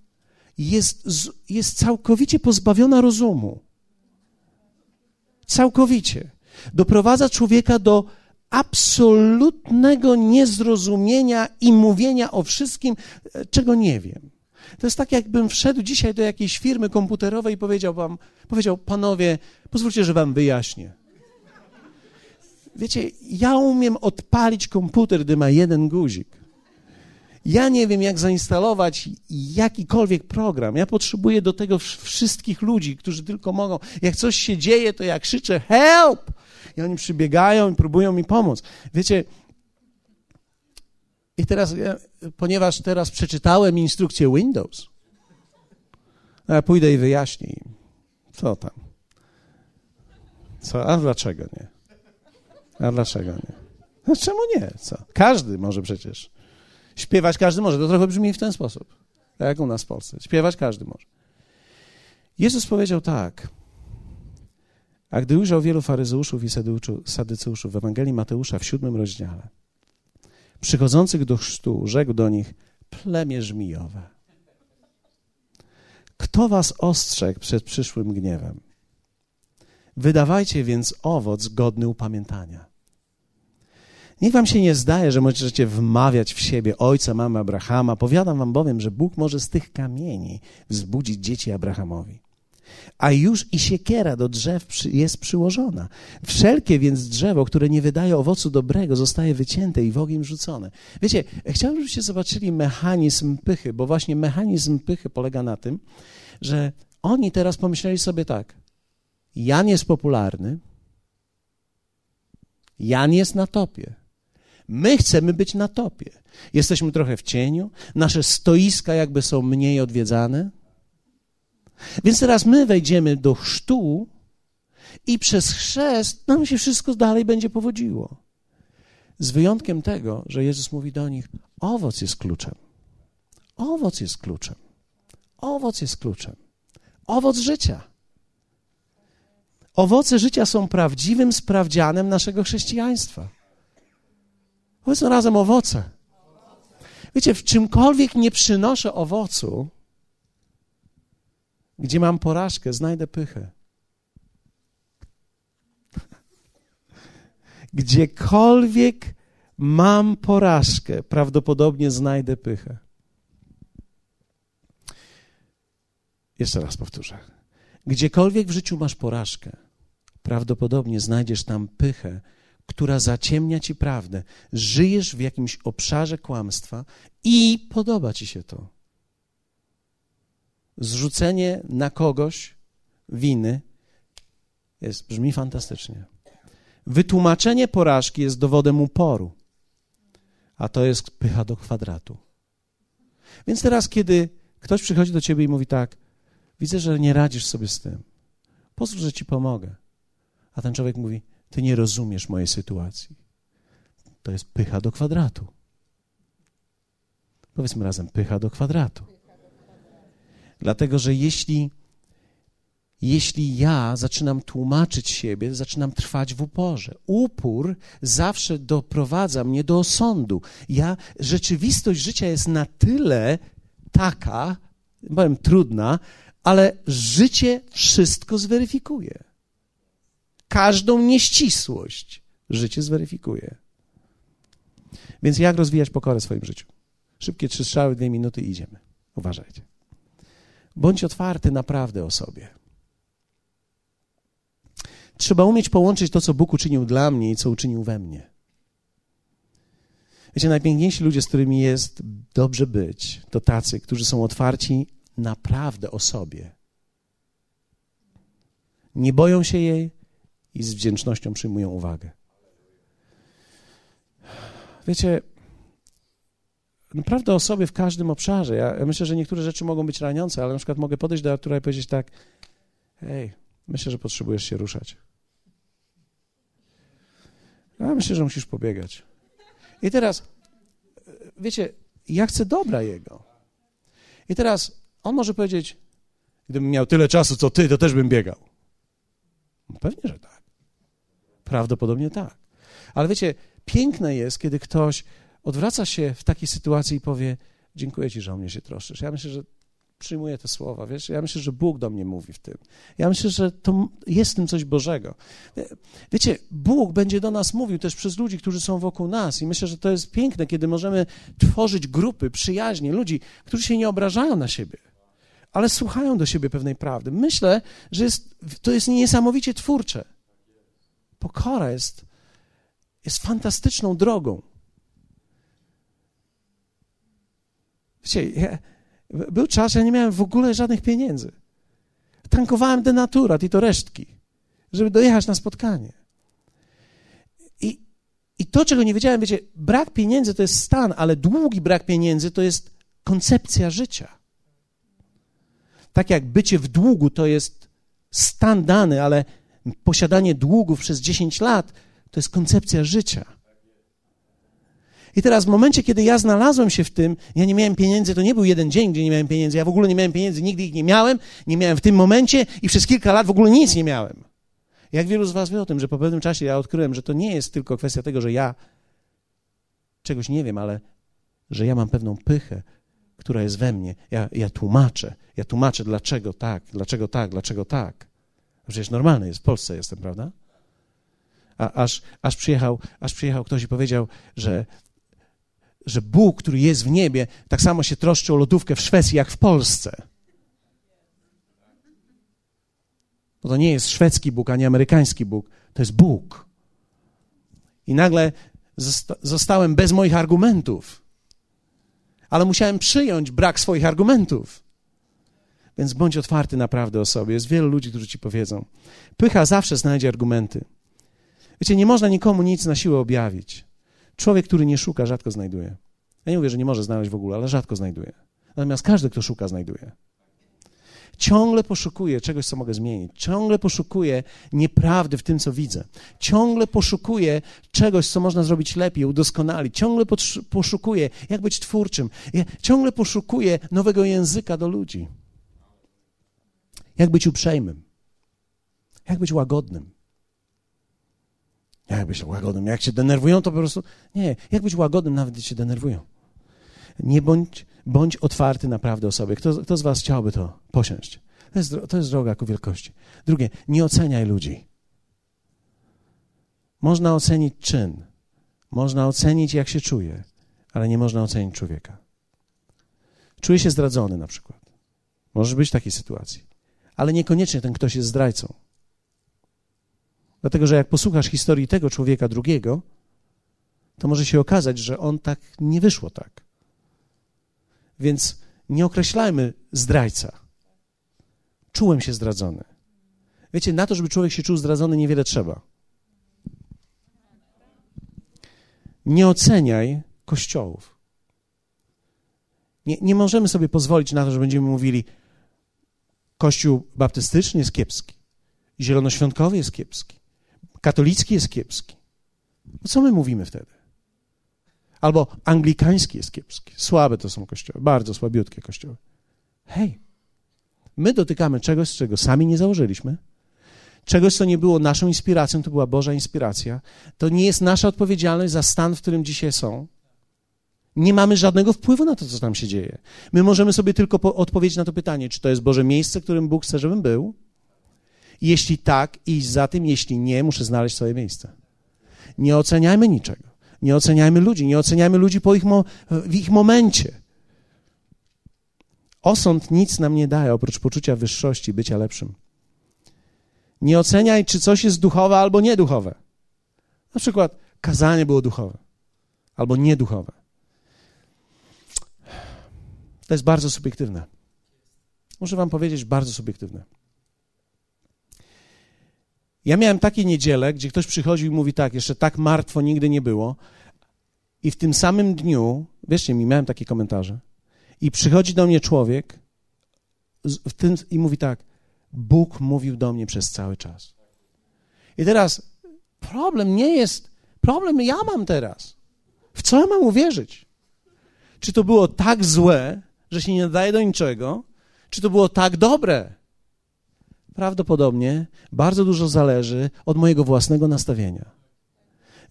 jest, jest całkowicie pozbawiona rozumu. Całkowicie. Doprowadza człowieka do absolutnego niezrozumienia i mówienia o wszystkim, e, czego nie wiem. To jest tak, jakbym wszedł dzisiaj do jakiejś firmy komputerowej i powiedział wam, powiedział, panowie, pozwólcie, że wam wyjaśnię. Wiecie, ja umiem odpalić komputer, gdy ma jeden guzik. Ja nie wiem, jak zainstalować jakikolwiek program. Ja potrzebuję do tego wszystkich ludzi, którzy tylko mogą. Jak coś się dzieje, to ja krzyczę help! I oni przybiegają i próbują mi pomóc. Wiecie, i teraz, ponieważ teraz przeczytałem instrukcję Windows, ja pójdę i wyjaśnię im, co tam. Co? A dlaczego nie? A dlaczego nie? No czemu nie? Co? Każdy może przecież. Śpiewać każdy może. To trochę brzmi w ten sposób, tak jak u nas w Polsce. Śpiewać każdy może. Jezus powiedział tak. A gdy ujrzał wielu faryzeuszów i sadyceuszów w Ewangelii Mateusza w siódmym rozdziale, przychodzących do chrztu, rzekł do nich, plemię żmijowe. Kto was ostrzegł przed przyszłym gniewem? Wydawajcie więc owoc godny upamiętania. Niech wam się nie zdaje, że możecie wmawiać w siebie ojca, mamy Abrahama. Powiadam wam bowiem, że Bóg może z tych kamieni wzbudzić dzieci Abrahamowi a już i siekiera do drzew jest przyłożona. Wszelkie więc drzewo, które nie wydaje owocu dobrego, zostaje wycięte i w ogień rzucone. Wiecie, chciałbym, żebyście zobaczyli mechanizm pychy, bo właśnie mechanizm pychy polega na tym, że oni teraz pomyśleli sobie tak, Jan jest popularny, Jan jest na topie. My chcemy być na topie. Jesteśmy trochę w cieniu, nasze stoiska jakby są mniej odwiedzane, więc teraz my wejdziemy do chrztu i przez chrzest nam się wszystko dalej będzie powodziło. Z wyjątkiem tego, że Jezus mówi do nich: owoc jest kluczem. Owoc jest kluczem. Owoc jest kluczem. Owoc życia. Owoce życia są prawdziwym sprawdzianem naszego chrześcijaństwa. Powiedzmy razem owoce. Wiecie, w czymkolwiek nie przynoszę owocu, gdzie mam porażkę, znajdę pychę. Gdziekolwiek mam porażkę, prawdopodobnie znajdę pychę. Jeszcze raz powtórzę. Gdziekolwiek w życiu masz porażkę, prawdopodobnie znajdziesz tam pychę, która zaciemnia ci prawdę. Żyjesz w jakimś obszarze kłamstwa i podoba ci się to zrzucenie na kogoś winy jest, brzmi fantastycznie. Wytłumaczenie porażki jest dowodem uporu, a to jest pycha do kwadratu. Więc teraz, kiedy ktoś przychodzi do ciebie i mówi tak, widzę, że nie radzisz sobie z tym, pozwól, że ci pomogę. A ten człowiek mówi, ty nie rozumiesz mojej sytuacji. To jest pycha do kwadratu. Powiedzmy razem, pycha do kwadratu. Dlatego, że jeśli, jeśli ja zaczynam tłumaczyć siebie, zaczynam trwać w uporze. Upór zawsze doprowadza mnie do osądu. Ja, rzeczywistość życia jest na tyle taka, powiem trudna, ale życie wszystko zweryfikuje. Każdą nieścisłość życie zweryfikuje. Więc jak rozwijać pokorę w swoim życiu? Szybkie trzy strzały, dwie minuty i idziemy. Uważajcie. Bądź otwarty naprawdę o sobie. trzeba umieć połączyć to, co Bóg uczynił dla mnie i co uczynił we mnie. Wiecie, najpiękniejsi ludzie, z którymi jest dobrze być, to tacy, którzy są otwarci naprawdę o sobie. Nie boją się jej i z wdzięcznością przyjmują uwagę. Wiecie, naprawdę o sobie w każdym obszarze. Ja, myślę, że niektóre rzeczy mogą być raniące, ale na przykład mogę podejść do Artura i powiedzieć tak: Hej, myślę, że potrzebujesz się ruszać. Ja myślę, że musisz pobiegać. I teraz, wiecie, ja chcę dobra jego. I teraz on może powiedzieć: Gdybym miał tyle czasu, co ty, to też bym biegał. No pewnie, że tak. Prawdopodobnie tak. Ale wiecie, piękne jest, kiedy ktoś odwraca się w takiej sytuacji i powie: Dziękuję Ci, że o mnie się troszczysz. Ja myślę, że przyjmuję te słowa, wiesz? Ja myślę, że Bóg do mnie mówi w tym. Ja myślę, że to jest w tym coś Bożego. Wiecie, Bóg będzie do nas mówił też przez ludzi, którzy są wokół nas i myślę, że to jest piękne, kiedy możemy tworzyć grupy, przyjaźnie, ludzi, którzy się nie obrażają na siebie, ale słuchają do siebie pewnej prawdy. Myślę, że jest, to jest niesamowicie twórcze. Pokora jest, jest fantastyczną drogą. Wiecie, ja, był czas, ja nie miałem w ogóle żadnych pieniędzy. Tankowałem denaturat i to resztki, żeby dojechać na spotkanie. I, I to, czego nie wiedziałem, wiecie, brak pieniędzy to jest stan, ale długi brak pieniędzy to jest koncepcja życia. Tak jak bycie w długu to jest stan dany, ale posiadanie długów przez 10 lat to jest koncepcja życia. I teraz w momencie, kiedy ja znalazłem się w tym, ja nie miałem pieniędzy, to nie był jeden dzień, gdzie nie miałem pieniędzy. Ja w ogóle nie miałem pieniędzy, nigdy ich nie miałem, nie miałem w tym momencie i przez kilka lat w ogóle nic nie miałem. Jak wielu z Was wie o tym, że po pewnym czasie ja odkryłem, że to nie jest tylko kwestia tego, że ja czegoś nie wiem, ale że ja mam pewną pychę, która jest we mnie. Ja, ja tłumaczę, ja tłumaczę dlaczego tak, dlaczego tak, dlaczego tak. Przecież normalne jest, w Polsce jestem, prawda? A, aż, aż, przyjechał, aż przyjechał ktoś i powiedział, że że Bóg, który jest w niebie, tak samo się troszczy o lodówkę w Szwecji, jak w Polsce. Bo to nie jest szwedzki Bóg, ani amerykański Bóg, to jest Bóg. I nagle zostałem bez moich argumentów, ale musiałem przyjąć brak swoich argumentów. Więc bądź otwarty naprawdę o sobie. Jest wielu ludzi, którzy ci powiedzą. Pycha zawsze znajdzie argumenty. Wiecie, nie można nikomu nic na siłę objawić. Człowiek, który nie szuka, rzadko znajduje. Ja nie mówię, że nie może znaleźć w ogóle, ale rzadko znajduje. Natomiast każdy, kto szuka, znajduje. Ciągle poszukuję czegoś, co mogę zmienić. Ciągle poszukuję nieprawdy w tym, co widzę. Ciągle poszukuję czegoś, co można zrobić lepiej, udoskonalić. Ciągle poszukuję, jak być twórczym. Ciągle poszukuję nowego języka do ludzi. Jak być uprzejmym. Jak być łagodnym. Jak być łagodnym? Jak się denerwują, to po prostu. Nie, jak być łagodnym, nawet gdy się denerwują. Nie bądź, bądź otwarty naprawdę o sobie. Kto, kto z Was chciałby to posiąść? To jest, to jest droga ku wielkości. Drugie, nie oceniaj ludzi. Można ocenić czyn, można ocenić, jak się czuje, ale nie można ocenić człowieka. Czuję się zdradzony na przykład. Może być w takiej sytuacji. Ale niekoniecznie ten ktoś jest zdrajcą. Dlatego, że jak posłuchasz historii tego człowieka drugiego, to może się okazać, że on tak nie wyszło tak. Więc nie określajmy zdrajca. Czułem się zdradzony. Wiecie, na to, żeby człowiek się czuł zdradzony, niewiele trzeba. Nie oceniaj kościołów. Nie, nie możemy sobie pozwolić na to, że będziemy mówili, kościół baptystyczny jest kiepski, zielonoświątkowy jest kiepski, katolicki jest kiepski. No co my mówimy wtedy? Albo anglikański jest kiepski. Słabe to są kościoły, bardzo słabiutkie kościoły. Hej, my dotykamy czegoś, czego sami nie założyliśmy, czegoś, co nie było naszą inspiracją, to była Boża inspiracja. To nie jest nasza odpowiedzialność za stan, w którym dzisiaj są. Nie mamy żadnego wpływu na to, co tam się dzieje. My możemy sobie tylko odpowiedzieć na to pytanie, czy to jest Boże miejsce, którym Bóg chce, żebym był, jeśli tak, iść za tym, jeśli nie, muszę znaleźć swoje miejsce. Nie oceniajmy niczego. Nie oceniajmy ludzi. Nie oceniajmy ludzi po ich mo- w ich momencie. Osąd nic nam nie daje oprócz poczucia wyższości, bycia lepszym. Nie oceniaj, czy coś jest duchowe albo nieduchowe. Na przykład kazanie było duchowe albo nieduchowe. To jest bardzo subiektywne. Muszę wam powiedzieć, bardzo subiektywne. Ja miałem takie niedziele, gdzie ktoś przychodził i mówi tak, jeszcze tak martwo nigdy nie było. I w tym samym dniu, wierzcie mi, miałem takie komentarze. I przychodzi do mnie człowiek w tym, i mówi tak, Bóg mówił do mnie przez cały czas. I teraz problem nie jest, problem ja mam teraz. W co ja mam uwierzyć? Czy to było tak złe, że się nie nadaje do niczego, czy to było tak dobre? Prawdopodobnie bardzo dużo zależy od mojego własnego nastawienia.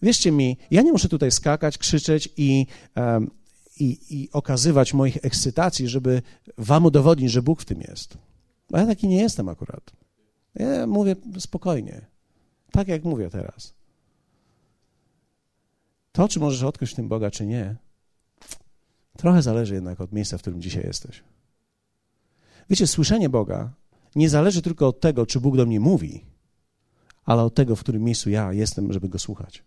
Wierzcie mi, ja nie muszę tutaj skakać, krzyczeć i, um, i, i okazywać moich ekscytacji, żeby wam udowodnić, że Bóg w tym jest. Bo ja taki nie jestem akurat. Ja mówię spokojnie, tak jak mówię teraz. To, czy możesz odkryć w tym Boga, czy nie, trochę zależy jednak od miejsca, w którym dzisiaj jesteś. Wiecie, słyszenie Boga nie zależy tylko od tego, czy Bóg do mnie mówi, ale od tego, w którym miejscu ja jestem, żeby go słuchać.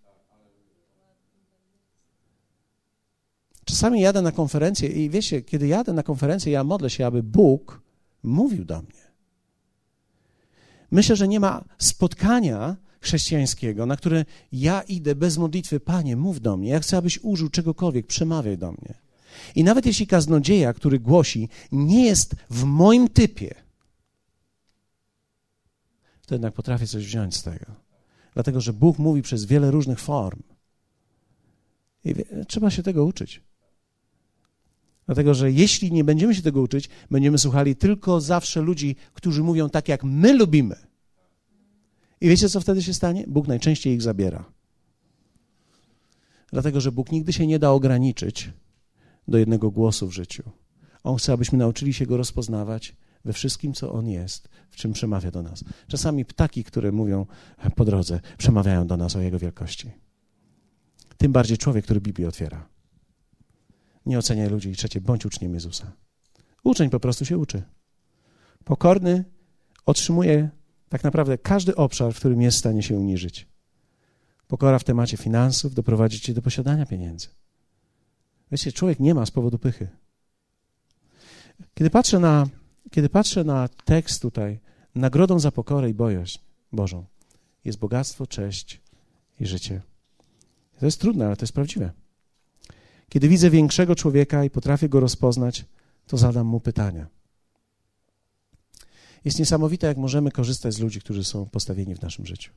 Czasami jadę na konferencję i wiecie, kiedy jadę na konferencję, ja modlę się, aby Bóg mówił do mnie. Myślę, że nie ma spotkania chrześcijańskiego, na które ja idę bez modlitwy. Panie, mów do mnie. Ja chcę, abyś użył czegokolwiek, przemawiaj do mnie. I nawet jeśli kaznodzieja, który głosi, nie jest w moim typie, to jednak potrafię coś wziąć z tego. Dlatego, że Bóg mówi przez wiele różnych form. I trzeba się tego uczyć. Dlatego, że jeśli nie będziemy się tego uczyć, będziemy słuchali tylko zawsze ludzi, którzy mówią tak, jak my lubimy. I wiecie, co wtedy się stanie? Bóg najczęściej ich zabiera. Dlatego, że Bóg nigdy się nie da ograniczyć do jednego głosu w życiu. On chce, abyśmy nauczyli się go rozpoznawać we wszystkim, co on jest, w czym przemawia do nas. Czasami ptaki, które mówią po drodze, przemawiają do nas o jego wielkości. Tym bardziej człowiek, który Biblię otwiera. Nie oceniaj ludzi. I trzecie, bądź uczniem Jezusa. Uczeń po prostu się uczy. Pokorny otrzymuje tak naprawdę każdy obszar, w którym jest w stanie się uniżyć. Pokora w temacie finansów doprowadzi cię do posiadania pieniędzy. Wiecie, człowiek nie ma z powodu pychy. Kiedy patrzę na, kiedy patrzę na tekst tutaj, nagrodą za pokorę i bojaźń Bożą jest bogactwo, cześć i życie. To jest trudne, ale to jest prawdziwe. Kiedy widzę większego człowieka i potrafię go rozpoznać, to zadam mu pytania. Jest niesamowite, jak możemy korzystać z ludzi, którzy są postawieni w naszym życiu.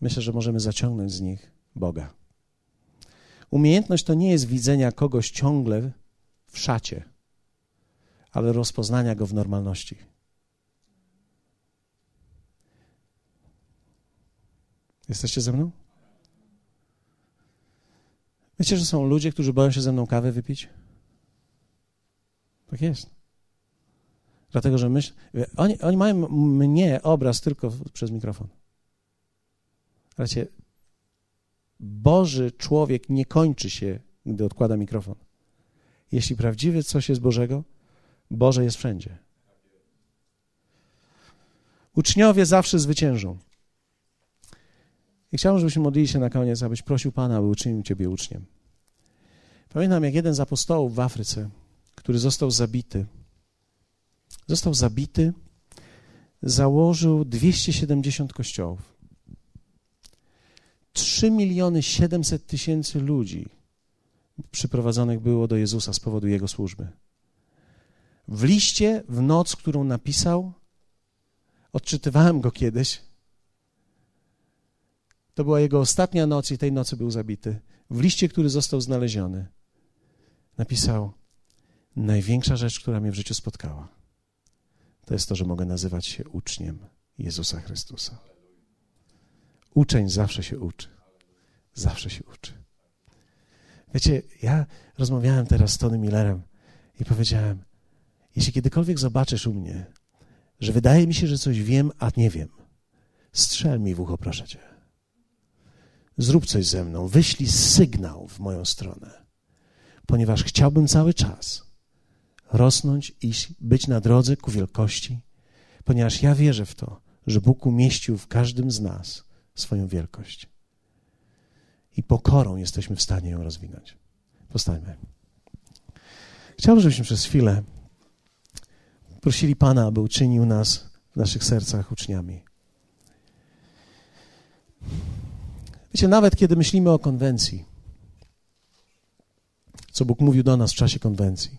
Myślę, że możemy zaciągnąć z nich Boga. Umiejętność to nie jest widzenia kogoś ciągle w szacie, ale rozpoznania go w normalności. Jesteście ze mną? Wiecie, że są ludzie, którzy boją się ze mną kawę wypić? Tak jest. Dlatego, że myśl, oni, oni mają mnie obraz tylko przez mikrofon. Wiecie, Boży człowiek nie kończy się, gdy odkłada mikrofon. Jeśli prawdziwy coś jest Bożego, Boże jest wszędzie. Uczniowie zawsze zwyciężą. I chciałbym, żebyśmy modlili się na koniec, abyś prosił Pana, aby uczynił Ciebie uczniem. Pamiętam, jak jeden z apostołów w Afryce, który został zabity, został zabity, założył 270 kościołów. 3 miliony 700 tysięcy ludzi przyprowadzonych było do Jezusa z powodu Jego służby. W liście, w noc, którą napisał, odczytywałem go kiedyś, to była jego ostatnia noc i tej nocy był zabity. W liście, który został znaleziony, napisał: Największa rzecz, która mnie w życiu spotkała, to jest to, że mogę nazywać się uczniem Jezusa Chrystusa. Uczeń zawsze się uczy. Zawsze się uczy. Wiecie, ja rozmawiałem teraz z Tony Millerem i powiedziałem: Jeśli kiedykolwiek zobaczysz u mnie, że wydaje mi się, że coś wiem, a nie wiem, strzel mi w ucho, proszę cię zrób coś ze mną, wyślij sygnał w moją stronę, ponieważ chciałbym cały czas rosnąć i być na drodze ku wielkości, ponieważ ja wierzę w to, że Bóg umieścił w każdym z nas swoją wielkość. I pokorą jesteśmy w stanie ją rozwinąć. Powstańmy. Chciałbym, żebyśmy przez chwilę prosili Pana, aby uczynił nas w naszych sercach uczniami. Wiecie, nawet kiedy myślimy o konwencji, co Bóg mówił do nas w czasie konwencji,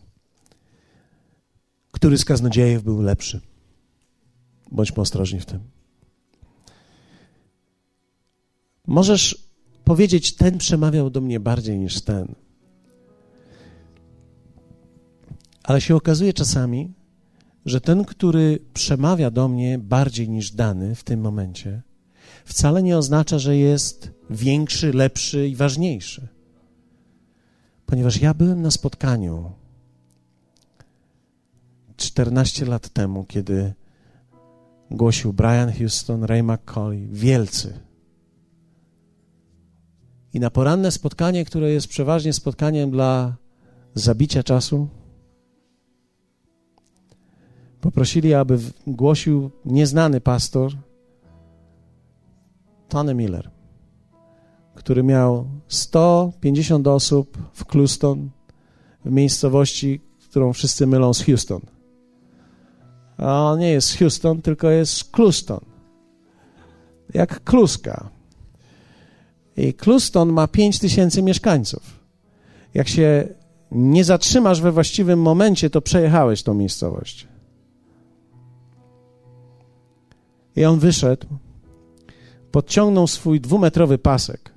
który z kaznodziejów był lepszy? Bądźmy ostrożni w tym. Możesz powiedzieć, ten przemawiał do mnie bardziej niż ten. Ale się okazuje czasami, że ten, który przemawia do mnie bardziej niż dany w tym momencie, wcale nie oznacza, że jest większy, lepszy i ważniejszy. Ponieważ ja byłem na spotkaniu 14 lat temu, kiedy głosił Brian Houston, Ray McCauley, wielcy. I na poranne spotkanie, które jest przeważnie spotkaniem dla zabicia czasu, poprosili, aby głosił nieznany pastor Tony Miller, który miał 150 osób w Cluston, w miejscowości, którą wszyscy mylą z Houston. A on nie jest Houston, tylko jest Cluston. Jak kluska. I Cluston ma 5 tysięcy mieszkańców. Jak się nie zatrzymasz we właściwym momencie, to przejechałeś tą miejscowość. I on wyszedł, podciągnął swój dwumetrowy pasek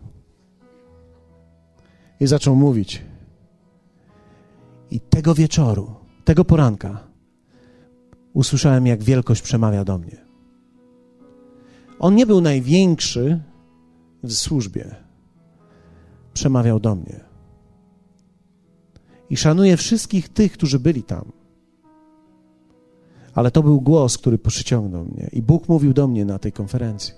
i zaczął mówić. I tego wieczoru, tego poranka usłyszałem, jak wielkość przemawia do mnie. On nie był największy w służbie, przemawiał do mnie. I szanuję wszystkich tych, którzy byli tam. Ale to był głos, który przyciągnął mnie. I Bóg mówił do mnie na tej konferencji.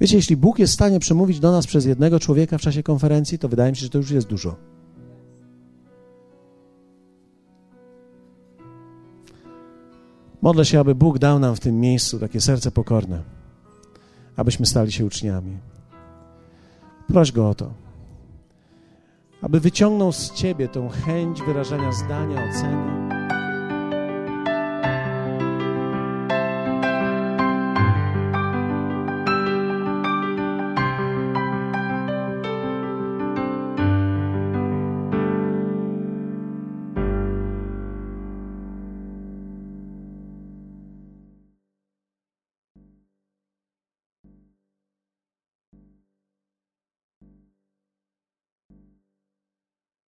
Wiecie, jeśli Bóg jest w stanie przemówić do nas przez jednego człowieka w czasie konferencji, to wydaje mi się, że to już jest dużo. Modlę się, aby Bóg dał nam w tym miejscu takie serce pokorne, abyśmy stali się uczniami. Proś Go o to, aby wyciągnął z Ciebie tą chęć wyrażania zdania, oceny